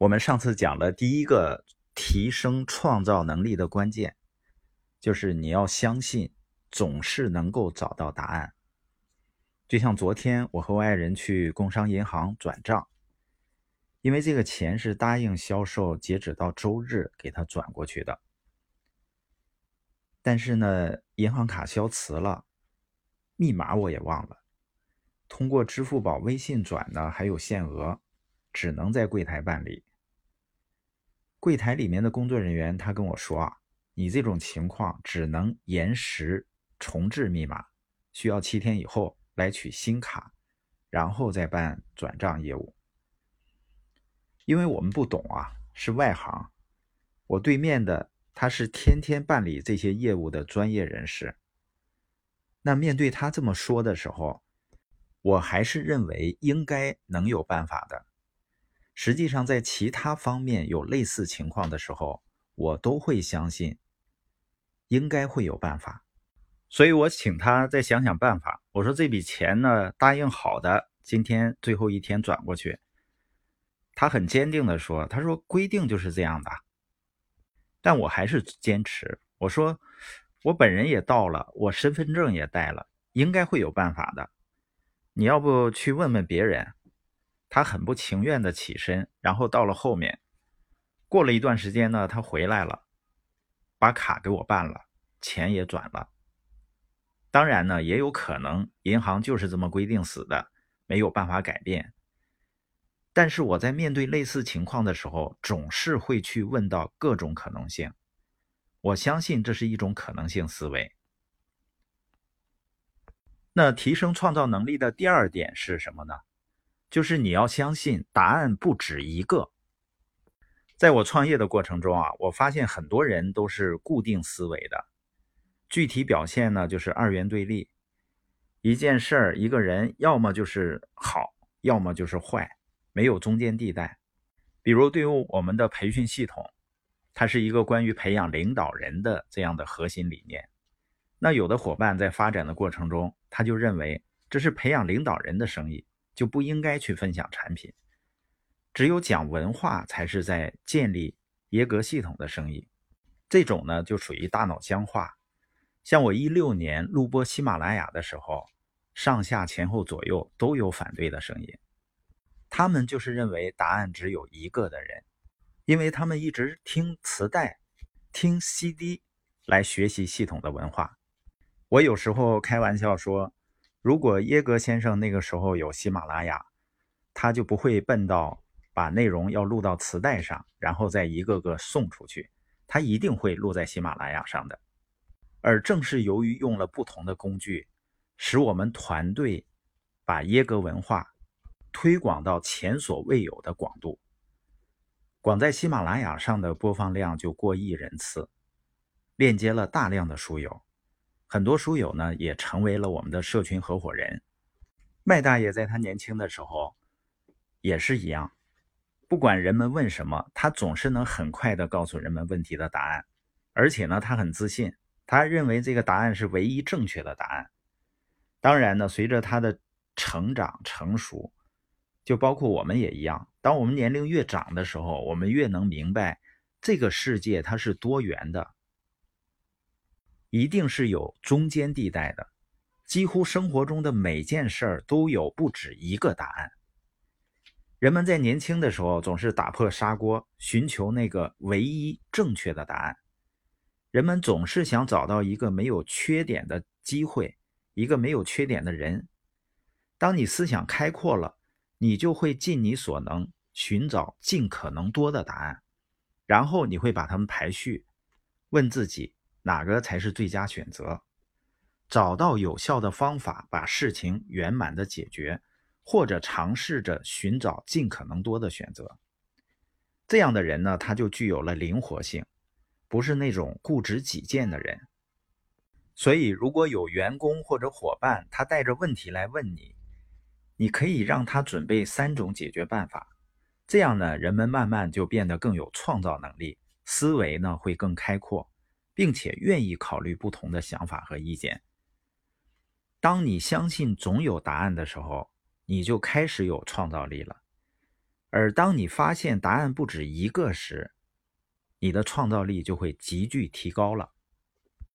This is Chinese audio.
我们上次讲了第一个提升创造能力的关键，就是你要相信总是能够找到答案。就像昨天我和我爱人去工商银行转账，因为这个钱是答应销售截止到周日给他转过去的，但是呢，银行卡消磁了，密码我也忘了，通过支付宝、微信转呢还有限额，只能在柜台办理。柜台里面的工作人员他跟我说啊，你这种情况只能延时重置密码，需要七天以后。来取新卡，然后再办转账业务。因为我们不懂啊，是外行。我对面的他是天天办理这些业务的专业人士。那面对他这么说的时候，我还是认为应该能有办法的。实际上，在其他方面有类似情况的时候，我都会相信应该会有办法。所以我请他再想想办法。我说这笔钱呢，答应好的，今天最后一天转过去。他很坚定的说：“他说规定就是这样的。”但我还是坚持。我说我本人也到了，我身份证也带了，应该会有办法的。你要不去问问别人？他很不情愿的起身，然后到了后面。过了一段时间呢，他回来了，把卡给我办了，钱也转了。当然呢，也有可能银行就是这么规定死的，没有办法改变。但是我在面对类似情况的时候，总是会去问到各种可能性。我相信这是一种可能性思维。那提升创造能力的第二点是什么呢？就是你要相信答案不止一个。在我创业的过程中啊，我发现很多人都是固定思维的。具体表现呢，就是二元对立。一件事儿、一个人，要么就是好，要么就是坏，没有中间地带。比如，对于我们的培训系统，它是一个关于培养领导人的这样的核心理念。那有的伙伴在发展的过程中，他就认为这是培养领导人的生意，就不应该去分享产品。只有讲文化，才是在建立耶格系统的生意。这种呢，就属于大脑僵化。像我一六年录播喜马拉雅的时候，上下前后左右都有反对的声音。他们就是认为答案只有一个的人，因为他们一直听磁带、听 CD 来学习系统的文化。我有时候开玩笑说，如果耶格先生那个时候有喜马拉雅，他就不会笨到把内容要录到磁带上，然后再一个个送出去。他一定会录在喜马拉雅上的。而正是由于用了不同的工具，使我们团队把耶格文化推广到前所未有的广度。光在喜马拉雅上的播放量就过亿人次，链接了大量的书友，很多书友呢也成为了我们的社群合伙人。麦大爷在他年轻的时候也是一样，不管人们问什么，他总是能很快的告诉人们问题的答案，而且呢，他很自信。他认为这个答案是唯一正确的答案。当然呢，随着他的成长成熟，就包括我们也一样。当我们年龄越长的时候，我们越能明白这个世界它是多元的，一定是有中间地带的。几乎生活中的每件事儿都有不止一个答案。人们在年轻的时候总是打破砂锅，寻求那个唯一正确的答案。人们总是想找到一个没有缺点的机会，一个没有缺点的人。当你思想开阔了，你就会尽你所能寻找尽可能多的答案，然后你会把它们排序，问自己哪个才是最佳选择，找到有效的方法把事情圆满的解决，或者尝试着寻找尽可能多的选择。这样的人呢，他就具有了灵活性。不是那种固执己见的人，所以如果有员工或者伙伴，他带着问题来问你，你可以让他准备三种解决办法，这样呢，人们慢慢就变得更有创造能力，思维呢会更开阔，并且愿意考虑不同的想法和意见。当你相信总有答案的时候，你就开始有创造力了。而当你发现答案不止一个时，你的创造力就会急剧提高了。